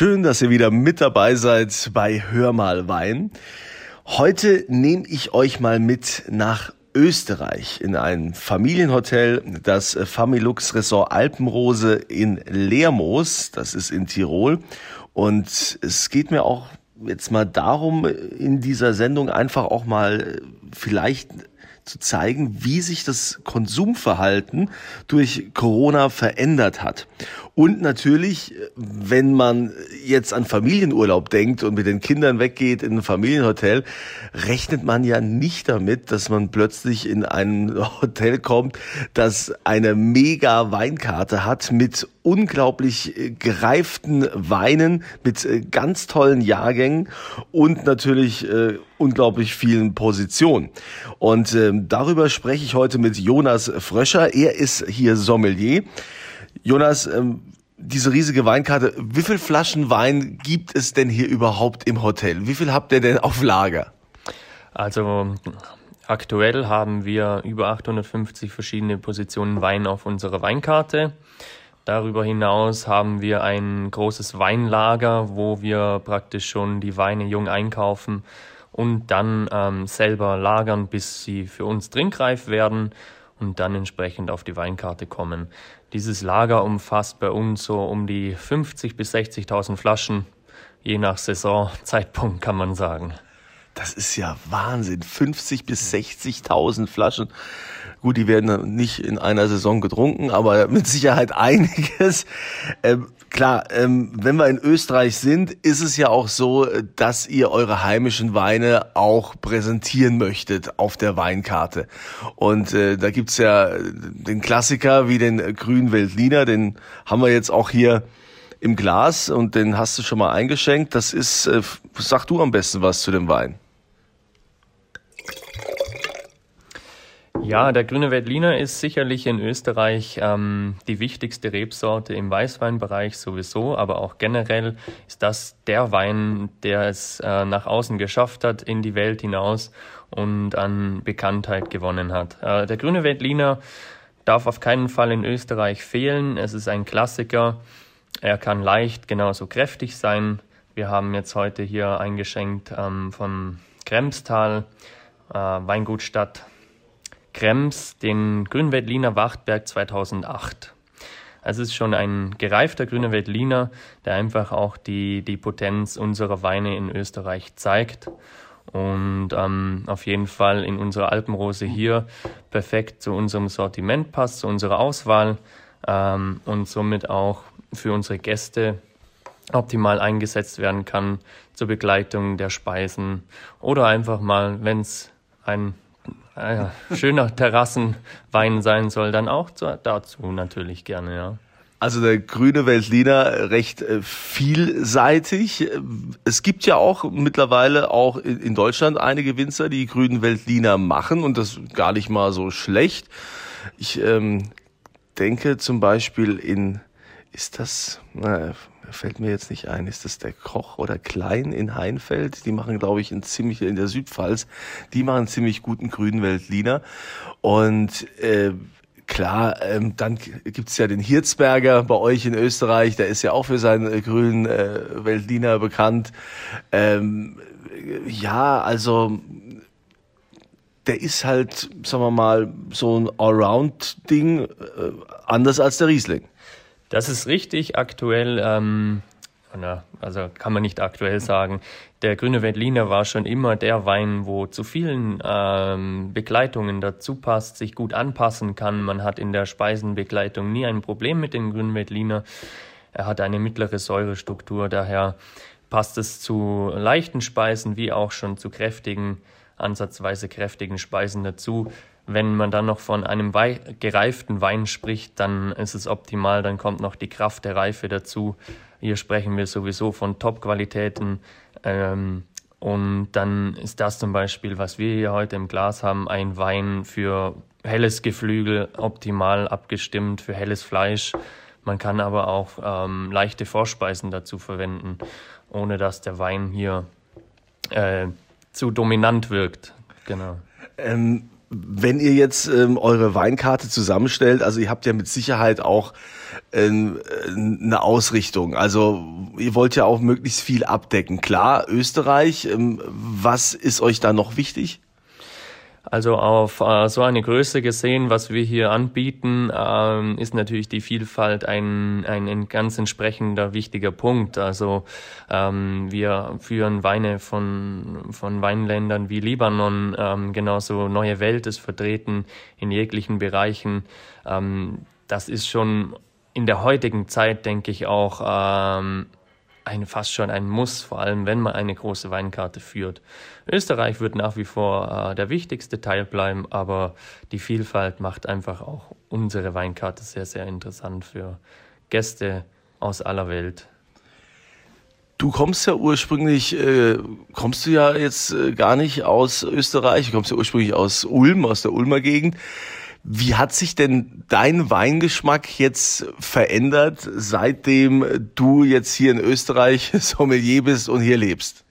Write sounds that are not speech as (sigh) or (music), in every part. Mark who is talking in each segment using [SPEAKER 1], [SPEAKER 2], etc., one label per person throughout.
[SPEAKER 1] Schön, dass ihr wieder mit dabei seid bei Hör mal Wein. Heute nehme ich euch mal mit nach Österreich in ein Familienhotel, das Familux Resort Alpenrose in Lermoos, das ist in Tirol. Und es geht mir auch jetzt mal darum, in dieser Sendung einfach auch mal vielleicht zu zeigen, wie sich das Konsumverhalten durch Corona verändert hat. Und natürlich, wenn man jetzt an Familienurlaub denkt und mit den Kindern weggeht in ein Familienhotel, rechnet man ja nicht damit, dass man plötzlich in ein Hotel kommt, das eine mega Weinkarte hat mit unglaublich äh, gereiften Weinen, mit äh, ganz tollen Jahrgängen und natürlich äh, unglaublich vielen Positionen. Und äh, darüber spreche ich heute mit Jonas Fröscher. Er ist hier Sommelier. Jonas, ähm, diese riesige Weinkarte, wie viel Flaschen Wein gibt es denn hier überhaupt im Hotel? Wie viel habt ihr denn auf Lager?
[SPEAKER 2] Also aktuell haben wir über 850 verschiedene Positionen Wein auf unserer Weinkarte. Darüber hinaus haben wir ein großes Weinlager, wo wir praktisch schon die Weine jung einkaufen und dann ähm, selber lagern, bis sie für uns trinkreif werden und dann entsprechend auf die Weinkarte kommen. Dieses Lager umfasst bei uns so um die 50 bis 60.000 Flaschen, je nach Saisonzeitpunkt kann man sagen.
[SPEAKER 1] Das ist ja Wahnsinn. 50 bis 60.000 Flaschen. Gut, die werden nicht in einer Saison getrunken, aber mit Sicherheit einiges. Ähm, klar, ähm, wenn wir in Österreich sind, ist es ja auch so, dass ihr eure heimischen Weine auch präsentieren möchtet auf der Weinkarte. Und äh, da gibt's ja den Klassiker wie den grünen Veltliner, den haben wir jetzt auch hier im Glas und den hast du schon mal eingeschenkt. Das ist, äh, sag du am besten was zu dem Wein.
[SPEAKER 2] Ja, der grüne Veltliner ist sicherlich in Österreich ähm, die wichtigste Rebsorte im Weißweinbereich sowieso, aber auch generell ist das der Wein, der es äh, nach außen geschafft hat, in die Welt hinaus und an Bekanntheit gewonnen hat. Äh, der grüne Veltliner darf auf keinen Fall in Österreich fehlen. Es ist ein Klassiker. Er kann leicht genauso kräftig sein. Wir haben jetzt heute hier eingeschenkt ähm, von Kremstal, äh, Weingutstadt Krems den Grünweltliner Wachtberg 2008. Also es ist schon ein gereifter grüner Veltliner, der einfach auch die, die Potenz unserer Weine in Österreich zeigt und ähm, auf jeden Fall in unserer Alpenrose hier perfekt zu unserem Sortiment passt, zu unserer Auswahl ähm, und somit auch für unsere Gäste optimal eingesetzt werden kann zur Begleitung der Speisen oder einfach mal, wenn es ein ja, schöner Terrassenwein sein soll, dann auch dazu natürlich gerne, ja.
[SPEAKER 1] Also der grüne Veltliner recht äh, vielseitig. Es gibt ja auch mittlerweile auch in Deutschland einige Winzer, die grünen Veltliner machen und das gar nicht mal so schlecht. Ich ähm, denke zum Beispiel in, ist das, na, fällt mir jetzt nicht ein, ist das der Koch oder Klein in Heinfeld? Die machen, glaube ich, in ziemlich in der Südpfalz, die machen ziemlich guten grünen Veltliner. Und äh, Klar, ähm, dann gibt's ja den Hirzberger bei euch in Österreich, der ist ja auch für seinen äh, grünen äh, bekannt. Ähm, ja, also der ist halt, sagen wir mal, so ein Allround-Ding, äh, anders als der Riesling.
[SPEAKER 2] Das ist richtig. Aktuell, ähm, also kann man nicht aktuell sagen. Der grüne Veltliner war schon immer der Wein, wo zu vielen ähm, Begleitungen dazu passt, sich gut anpassen kann. Man hat in der Speisenbegleitung nie ein Problem mit dem grünen Veltliner. Er hat eine mittlere Säurestruktur, daher passt es zu leichten Speisen wie auch schon zu kräftigen, ansatzweise kräftigen Speisen dazu. Wenn man dann noch von einem Wei gereiften Wein spricht, dann ist es optimal, dann kommt noch die Kraft der Reife dazu. Hier sprechen wir sowieso von Top-Qualitäten. Ähm, und dann ist das zum Beispiel, was wir hier heute im Glas haben, ein Wein für helles Geflügel, optimal abgestimmt für helles Fleisch. Man kann aber auch ähm, leichte Vorspeisen dazu verwenden, ohne dass der Wein hier äh, zu dominant wirkt. Genau.
[SPEAKER 1] Ähm wenn ihr jetzt ähm, eure Weinkarte zusammenstellt, also ihr habt ja mit Sicherheit auch ähm, eine Ausrichtung. Also ihr wollt ja auch möglichst viel abdecken. Klar, Österreich, ähm, was ist euch da noch wichtig?
[SPEAKER 2] Also auf äh, so eine Größe gesehen, was wir hier anbieten, ähm, ist natürlich die Vielfalt ein, ein, ein ganz entsprechender wichtiger Punkt. Also ähm, wir führen Weine von, von Weinländern wie Libanon, ähm, genauso Neue Welt ist vertreten in jeglichen Bereichen. Ähm, das ist schon in der heutigen Zeit, denke ich, auch ähm, ein, fast schon ein Muss, vor allem wenn man eine große Weinkarte führt. Österreich wird nach wie vor äh, der wichtigste Teil bleiben, aber die Vielfalt macht einfach auch unsere Weinkarte sehr, sehr interessant für Gäste aus aller Welt.
[SPEAKER 1] Du kommst ja ursprünglich, äh, kommst du ja jetzt äh, gar nicht aus Österreich, du kommst ja ursprünglich aus Ulm, aus der Ulmer Gegend. Wie hat sich denn dein Weingeschmack jetzt verändert, seitdem du jetzt hier in Österreich (laughs) Sommelier bist und hier lebst?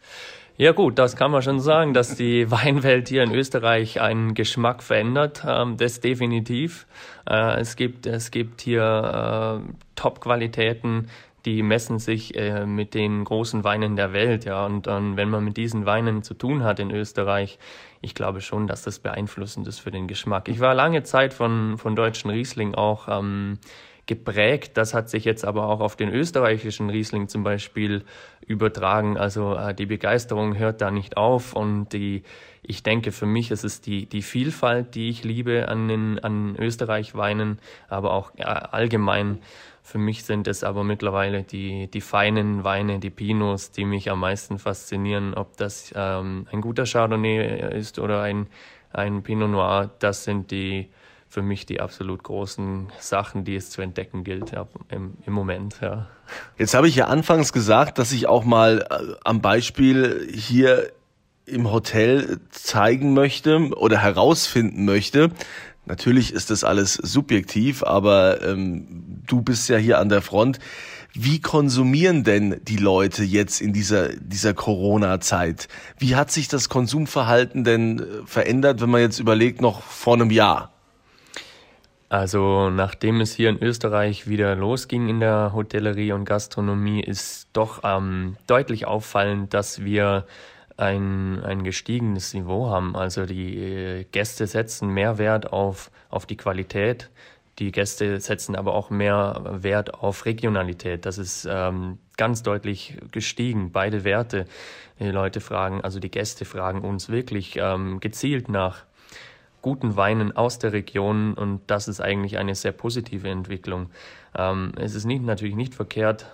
[SPEAKER 2] Ja gut, das kann man schon sagen, dass die (laughs) Weinwelt hier in Österreich einen Geschmack verändert. Ähm, das definitiv. Äh, es gibt es gibt hier äh, Top-Qualitäten, die messen sich äh, mit den großen Weinen der Welt, ja. Und dann, wenn man mit diesen Weinen zu tun hat in Österreich, ich glaube schon, dass das beeinflussend ist für den Geschmack. Ich war lange Zeit von, von deutschen Riesling auch ähm, geprägt. Das hat sich jetzt aber auch auf den österreichischen Riesling zum Beispiel übertragen. Also äh, die Begeisterung hört da nicht auf und die, ich denke, für mich ist es die, die Vielfalt, die ich liebe an den an Österreich-Weinen, aber auch äh, allgemein für mich sind es aber mittlerweile die, die feinen Weine, die Pinots, die mich am meisten faszinieren. Ob das ähm, ein guter Chardonnay ist oder ein, ein Pinot Noir, das sind die für mich die absolut großen Sachen, die es zu entdecken gilt ja, im, im Moment. Ja.
[SPEAKER 1] Jetzt habe ich ja anfangs gesagt, dass ich auch mal äh, am Beispiel hier im Hotel zeigen möchte oder herausfinden möchte, Natürlich ist das alles subjektiv, aber ähm, du bist ja hier an der Front. Wie konsumieren denn die Leute jetzt in dieser, dieser Corona-Zeit? Wie hat sich das Konsumverhalten denn äh, verändert, wenn man jetzt überlegt, noch vor einem Jahr?
[SPEAKER 2] Also nachdem es hier in Österreich wieder losging in der Hotellerie und Gastronomie, ist doch ähm, deutlich auffallend, dass wir ein, ein gestiegenes Niveau haben. Also die äh, Gäste setzen mehr Wert auf, auf die Qualität. Die Gäste setzen aber auch mehr Wert auf Regionalität. Das ist ähm, ganz deutlich gestiegen, beide Werte. Die Leute fragen, also die Gäste fragen uns wirklich ähm, gezielt nach guten Weinen aus der Region und das ist eigentlich eine sehr positive Entwicklung. Ähm, es ist nicht, natürlich nicht verkehrt,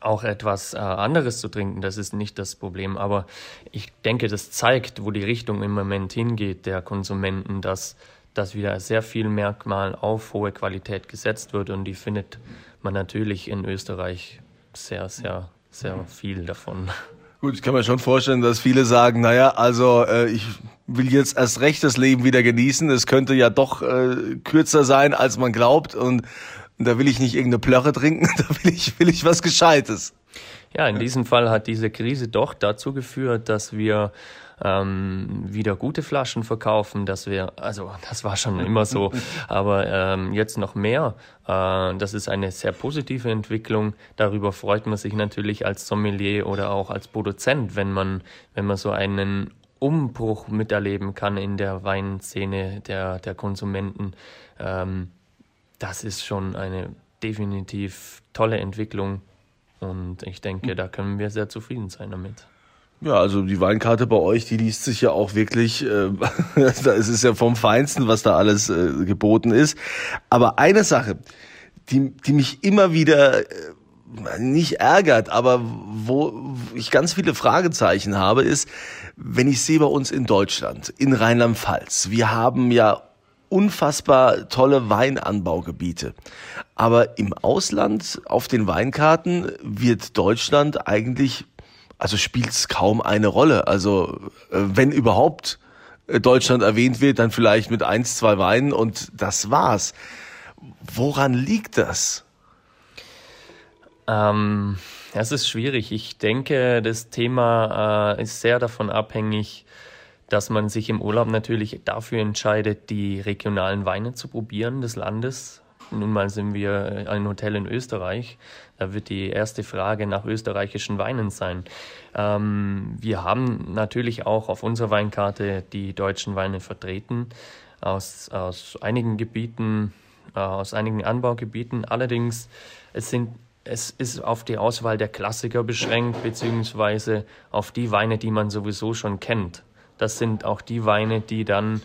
[SPEAKER 2] auch etwas äh, anderes zu trinken, das ist nicht das Problem. Aber ich denke, das zeigt, wo die Richtung im Moment hingeht der Konsumenten, dass, dass wieder sehr viel Merkmal auf hohe Qualität gesetzt wird und die findet man natürlich in Österreich sehr, sehr, sehr viel davon.
[SPEAKER 1] Gut, ich kann mir schon vorstellen, dass viele sagen, naja, also äh, ich will jetzt erst recht das Leben wieder genießen. Es könnte ja doch äh, kürzer sein, als man glaubt. Und und da will ich nicht irgendeine Plörre trinken, (laughs) da will ich, will ich was Gescheites.
[SPEAKER 2] Ja, in diesem Fall hat diese Krise doch dazu geführt, dass wir ähm, wieder gute Flaschen verkaufen, dass wir, also das war schon immer so, (laughs) aber ähm, jetzt noch mehr. Äh, das ist eine sehr positive Entwicklung. Darüber freut man sich natürlich als Sommelier oder auch als Produzent, wenn man, wenn man so einen Umbruch miterleben kann in der Weinszene der, der Konsumenten. Ähm, das ist schon eine definitiv tolle Entwicklung und ich denke, da können wir sehr zufrieden sein damit.
[SPEAKER 1] Ja, also die Weinkarte bei euch, die liest sich ja auch wirklich, äh, (laughs) es ist ja vom Feinsten, was da alles äh, geboten ist. Aber eine Sache, die, die mich immer wieder äh, nicht ärgert, aber wo ich ganz viele Fragezeichen habe, ist, wenn ich sehe bei uns in Deutschland, in Rheinland-Pfalz, wir haben ja unfassbar tolle Weinanbaugebiete. Aber im Ausland auf den Weinkarten wird Deutschland eigentlich, also spielt es kaum eine Rolle. Also äh, wenn überhaupt äh, Deutschland erwähnt wird, dann vielleicht mit eins, zwei Weinen und das war's. Woran liegt das?
[SPEAKER 2] Ähm, es ist schwierig. Ich denke, das Thema äh, ist sehr davon abhängig, dass man sich im Urlaub natürlich dafür entscheidet, die regionalen Weine zu probieren des Landes. Nun mal sind wir ein Hotel in Österreich. Da wird die erste Frage nach österreichischen Weinen sein. Ähm, wir haben natürlich auch auf unserer Weinkarte die deutschen Weine vertreten aus, aus einigen Gebieten, äh, aus einigen Anbaugebieten. Allerdings, es sind es ist auf die Auswahl der Klassiker beschränkt, beziehungsweise auf die Weine, die man sowieso schon kennt. Das sind auch die Weine, die dann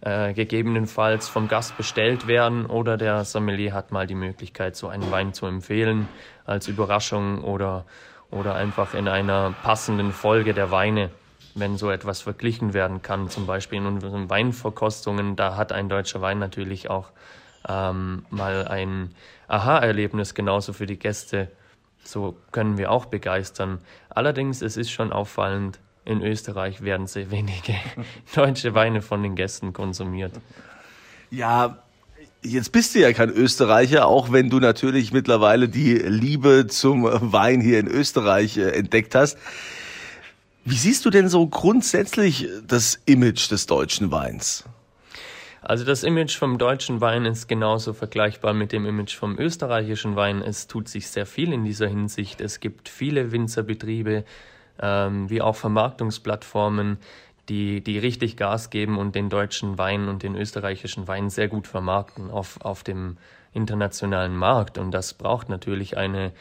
[SPEAKER 2] äh, gegebenenfalls vom Gast bestellt werden oder der Sommelier hat mal die Möglichkeit, so einen Wein zu empfehlen als Überraschung oder, oder einfach in einer passenden Folge der Weine, wenn so etwas verglichen werden kann. Zum Beispiel in unseren Weinverkostungen, da hat ein deutscher Wein natürlich auch ähm, mal ein Aha-Erlebnis genauso für die Gäste. So können wir auch begeistern. Allerdings, es ist schon auffallend, in Österreich werden sehr wenige (laughs) deutsche Weine von den Gästen konsumiert.
[SPEAKER 1] Ja, Jetzt bist du ja kein Österreicher, auch wenn du natürlich mittlerweile die Liebe zum Wein hier in Österreich äh, entdeckt hast. Wie siehst du denn so grundsätzlich das Image des deutschen Weins?
[SPEAKER 2] Also das Image vom deutschen Wein ist genauso vergleichbar mit dem Image vom österreichischen Wein. Es tut sich sehr viel in dieser Hinsicht. Es gibt viele Winzerbetriebe, ähm, wie auch Vermarktungsplattformen, die, die richtig Gas geben und den deutschen Wein und den österreichischen Wein sehr gut vermarkten auf, auf dem internationalen Markt. Und das braucht natürlich eine,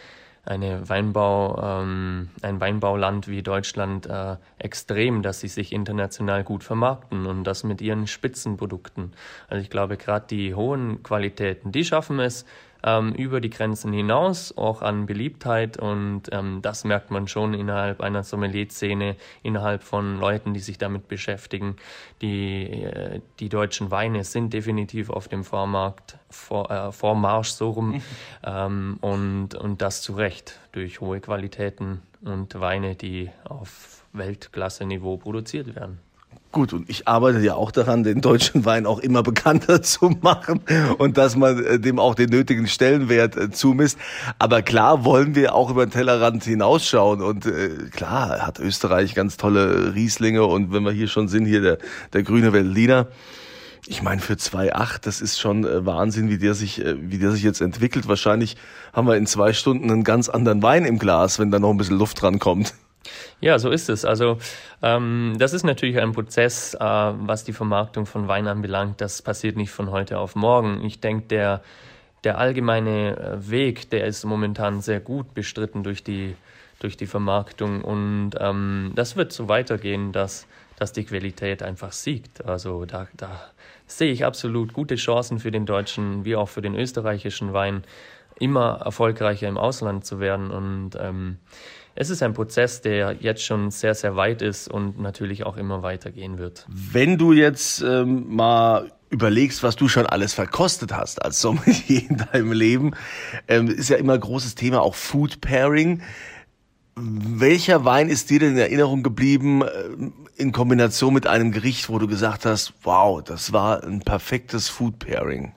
[SPEAKER 2] eine Weinbau, ähm, ein Weinbauland wie Deutschland äh, extrem, dass sie sich international gut vermarkten und das mit ihren Spitzenprodukten. Also ich glaube, gerade die hohen Qualitäten, die schaffen es, ähm, über die Grenzen hinaus, auch an Beliebtheit und ähm, das merkt man schon innerhalb einer Sommelier-Szene, innerhalb von Leuten, die sich damit beschäftigen. Die, äh, die deutschen Weine sind definitiv auf dem Vormarkt, vor, äh, Vormarsch so rum (laughs) ähm, und, und das zu Recht durch hohe Qualitäten und Weine, die auf Weltklasse-Niveau produziert werden.
[SPEAKER 1] Gut, und ich arbeite ja auch daran, den deutschen Wein auch immer bekannter (laughs) zu machen und dass man äh, dem auch den nötigen Stellenwert äh, zumisst. Aber klar wollen wir auch über den Tellerrand hinausschauen und äh, klar hat Österreich ganz tolle Rieslinge und wenn wir hier schon sind, hier der, der grüne Veltliner. Ich meine, für 2,8, das ist schon Wahnsinn, wie der sich, wie der sich jetzt entwickelt. Wahrscheinlich haben wir in zwei Stunden einen ganz anderen Wein im Glas, wenn da noch ein bisschen Luft dran kommt.
[SPEAKER 2] Ja, so ist es. Also ähm, das ist natürlich ein Prozess, äh, was die Vermarktung von Wein anbelangt. Das passiert nicht von heute auf morgen. Ich denke, der, der allgemeine äh, Weg, der ist momentan sehr gut bestritten durch die, durch die Vermarktung. Und ähm, das wird so weitergehen, dass, dass die Qualität einfach siegt. Also da, da sehe ich absolut gute Chancen für den deutschen wie auch für den österreichischen Wein, immer erfolgreicher im Ausland zu werden. Und ähm, es ist ein Prozess, der jetzt schon sehr, sehr weit ist und natürlich auch immer weitergehen wird.
[SPEAKER 1] Wenn du jetzt ähm, mal überlegst, was du schon alles verkostet hast als Sommelier (laughs) in deinem Leben, ähm, ist ja immer großes Thema auch Food Pairing. Welcher Wein ist dir denn in Erinnerung geblieben äh, in Kombination mit einem Gericht, wo du gesagt hast, wow, das war ein perfektes Food Pairing?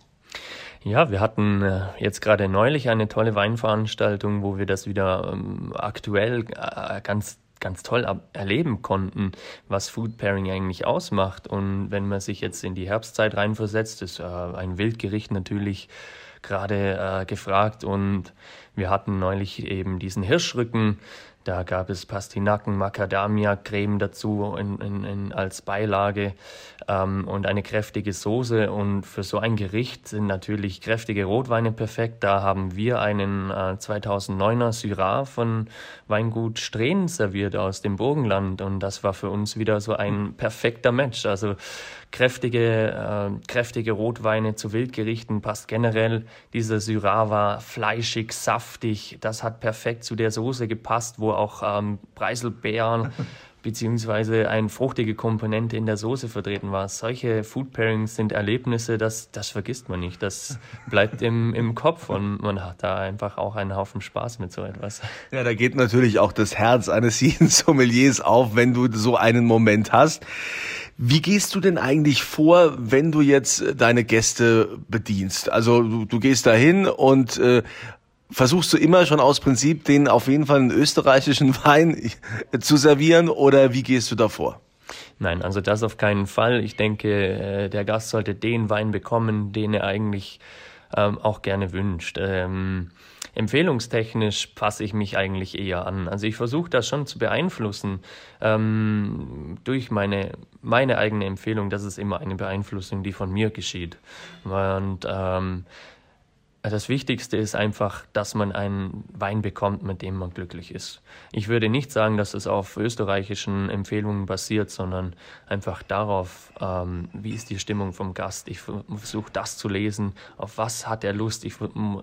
[SPEAKER 2] Ja, wir hatten äh, jetzt gerade neulich eine tolle Weinveranstaltung, wo wir das wieder ähm, aktuell äh, ganz ganz toll erleben konnten, was Food Pairing eigentlich ausmacht. Und wenn man sich jetzt in die Herbstzeit reinversetzt, ist äh, ein Wildgericht natürlich gerade äh, gefragt. Und wir hatten neulich eben diesen Hirschrücken da gab es Pastinaken, Macadamia-Creme dazu in, in, in, als Beilage ähm, und eine kräftige Soße. Und für so ein Gericht sind natürlich kräftige Rotweine perfekt. Da haben wir einen äh, 2009er Syrah von Weingut Strehn serviert aus dem Burgenland. Und das war für uns wieder so ein perfekter Match. Also kräftige, äh, kräftige Rotweine zu Wildgerichten passt generell. Dieser Syrah war fleischig, saftig. Das hat perfekt zu der Soße gepasst, wo auch ähm, Preiselbeeren (laughs) beziehungsweise eine fruchtige Komponente in der Soße vertreten war. Solche Food Pairings sind Erlebnisse, das, das vergisst man nicht. Das bleibt im, im Kopf und man hat da einfach auch einen Haufen Spaß mit so etwas.
[SPEAKER 1] Ja, da geht natürlich auch das Herz eines (laughs) jeden Sommeliers auf, wenn du so einen Moment hast. Wie gehst du denn eigentlich vor, wenn du jetzt deine Gäste bedienst? Also du, du gehst dahin und äh, versuchst du immer schon aus Prinzip den auf jeden Fall einen österreichischen (laughs) Wein zu servieren oder wie gehst du davor?
[SPEAKER 2] Nein, also das auf keinen Fall. Ich denke, äh, der Gast sollte den Wein bekommen, den er eigentlich ähm, auch gerne wünscht. Ähm, empfehlungstechnisch passe ich mich eigentlich eher an. Also ich versuche das schon zu beeinflussen ähm, durch meine, meine eigene Empfehlung. Das ist immer eine Beeinflussung, die von mir geschieht. Und ähm, das Wichtigste ist einfach, dass man einen Wein bekommt, mit dem man glücklich ist. Ich würde nicht sagen, dass es auf österreichischen Empfehlungen basiert, sondern einfach darauf, ähm, wie ist die Stimmung vom Gast. Ich versuche das zu lesen, auf was hat er Lust. Ich,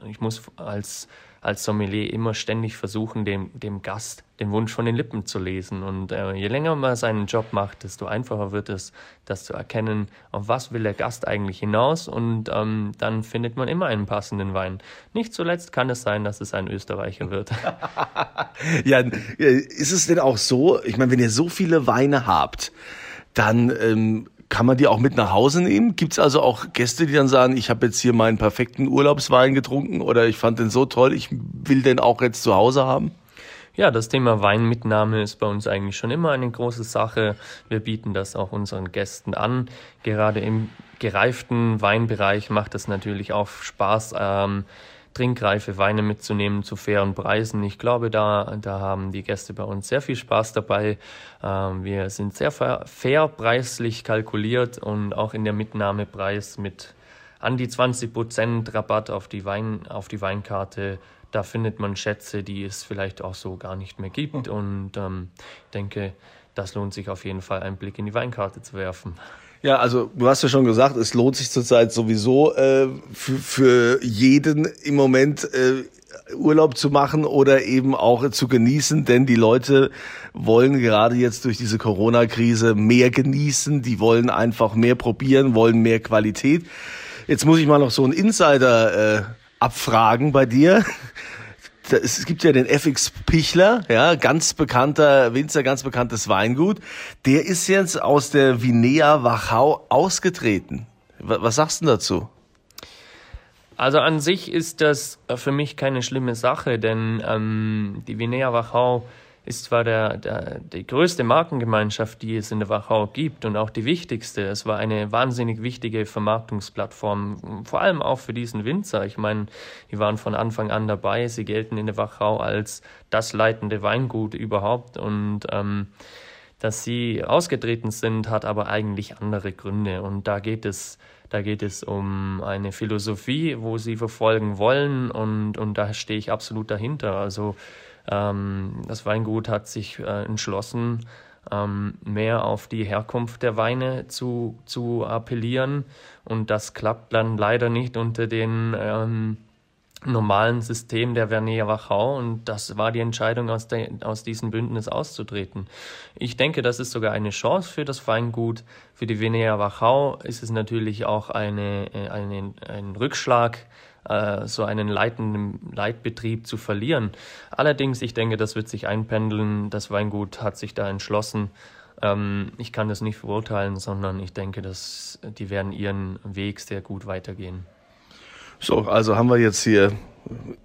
[SPEAKER 2] ich muss als als Sommelier immer ständig versuchen, dem, dem Gast den Wunsch von den Lippen zu lesen. Und äh, je länger man seinen Job macht, desto einfacher wird es, das zu erkennen, auf was will der Gast eigentlich hinaus. Und ähm, dann findet man immer einen passenden Wein. Nicht zuletzt kann es sein, dass es ein Österreicher wird. (laughs)
[SPEAKER 1] ja, ist es denn auch so, ich meine, wenn ihr so viele Weine habt, dann ähm, kann man die auch mit nach Hause nehmen? Gibt es also auch Gäste, die dann sagen, ich habe jetzt hier meinen perfekten Urlaubswein getrunken oder ich fand den so toll, ich will den auch jetzt zu Hause haben?
[SPEAKER 2] Ja, das Thema Weinmitnahme ist bei uns eigentlich schon immer eine große Sache. Wir bieten das auch unseren Gästen an. Gerade im gereiften Weinbereich macht es natürlich auch Spaß, ähm, trinkreife Weine mitzunehmen zu fairen Preisen. Ich glaube, da, da haben die Gäste bei uns sehr viel Spaß dabei. Ähm, wir sind sehr fair preislich kalkuliert und auch in der Mitnahmepreis mit an die 20 Prozent Rabatt auf die, Wein, auf die Weinkarte. Da findet man Schätze, die es vielleicht auch so gar nicht mehr gibt. Und ähm, denke, das lohnt sich auf jeden Fall, einen Blick in die Weinkarte zu werfen.
[SPEAKER 1] Ja, also du hast ja schon gesagt, es lohnt sich zurzeit sowieso äh, für, für jeden im Moment äh, Urlaub zu machen oder eben auch zu genießen, denn die Leute wollen gerade jetzt durch diese Corona-Krise mehr genießen, die wollen einfach mehr probieren, wollen mehr Qualität. Jetzt muss ich mal noch so einen Insider äh, abfragen bei dir es gibt ja den FX Pichler, ja, ganz bekannter Winzer, ganz bekanntes Weingut. Der ist jetzt aus der Vinea Wachau ausgetreten. Was sagst du dazu?
[SPEAKER 2] Also an sich ist das für mich keine schlimme Sache, denn ähm, die Vinea Wachau ist zwar der, der, die größte Markengemeinschaft, die es in der Wachau gibt und auch die wichtigste. Es war eine wahnsinnig wichtige Vermarktungsplattform, vor allem auch für diesen Winzer. Ich meine, die waren von Anfang an dabei. Sie gelten in der Wachau als das leitende Weingut überhaupt und ähm, dass sie ausgetreten sind, hat aber eigentlich andere Gründe. Und da geht es, da geht es um eine Philosophie, wo sie verfolgen wollen und, und da stehe ich absolut dahinter. Also ähm, das Weingut hat sich äh, entschlossen, ähm, mehr auf die Herkunft der Weine zu, zu appellieren. Und das klappt dann leider nicht unter den ähm, normalen System der Vernier Wachau und das war die Entscheidung, aus, der, aus diesem Bündnis auszutreten. Ich denke, das ist sogar eine Chance für das Weingut. Für die Venea Wachau ist es natürlich auch eine, äh, eine, ein Rückschlag, äh, so einen leitenden Leitbetrieb zu verlieren. Allerdings, ich denke, das wird sich einpendeln. Das Weingut hat sich da entschlossen. Ähm, ich kann das nicht verurteilen, sondern ich denke, dass die werden ihren Weg sehr gut weitergehen.
[SPEAKER 1] So, also haben wir jetzt hier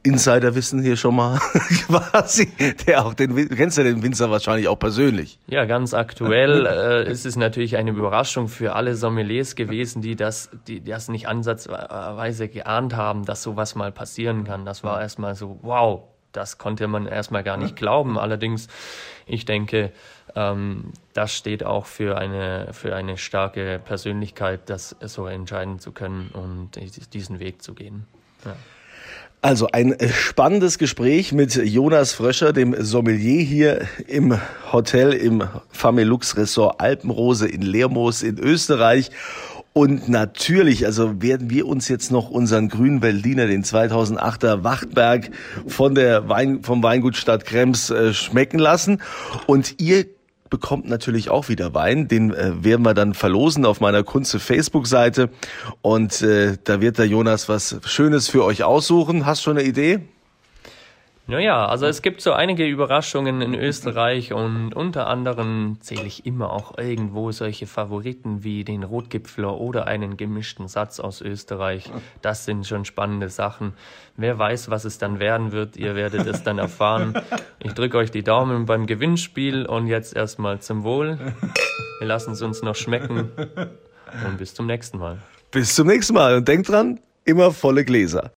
[SPEAKER 1] Insiderwissen hier schon mal (laughs) quasi, der auch den, du kennst ja den Winzer wahrscheinlich auch persönlich.
[SPEAKER 2] Ja, ganz aktuell äh, ist es natürlich eine Überraschung für alle Sommeliers gewesen, die das, die das nicht ansatzweise geahnt haben, dass sowas mal passieren kann. Das war erstmal so, wow, das konnte man erstmal gar nicht glauben. Allerdings, ich denke, ähm, das steht auch für eine, für eine starke Persönlichkeit, das so entscheiden zu können und diesen Weg zu gehen. Ja.
[SPEAKER 1] Also ein spannendes Gespräch mit Jonas Fröscher, dem Sommelier hier im Hotel im Familux Ressort Alpenrose in Lermoos in Österreich. Und natürlich, also werden wir uns jetzt noch unseren grünen Berliner, den 2008er Wachtberg von der Wein, vom Weingut Stadt Krems äh, schmecken lassen. Und ihr bekommt natürlich auch wieder Wein. Den äh, werden wir dann verlosen auf meiner Kunze Facebook-Seite. Und äh, da wird der Jonas was Schönes für euch aussuchen. Hast schon eine Idee?
[SPEAKER 2] Naja, also es gibt so einige Überraschungen in Österreich und unter anderem zähle ich immer auch irgendwo solche Favoriten wie den Rotgipfler oder einen gemischten Satz aus Österreich. Das sind schon spannende Sachen. Wer weiß, was es dann werden wird, ihr werdet es dann erfahren. Ich drücke euch die Daumen beim Gewinnspiel und jetzt erstmal zum Wohl. Wir lassen es uns noch schmecken und bis zum nächsten Mal.
[SPEAKER 1] Bis zum nächsten Mal und denkt dran, immer volle Gläser.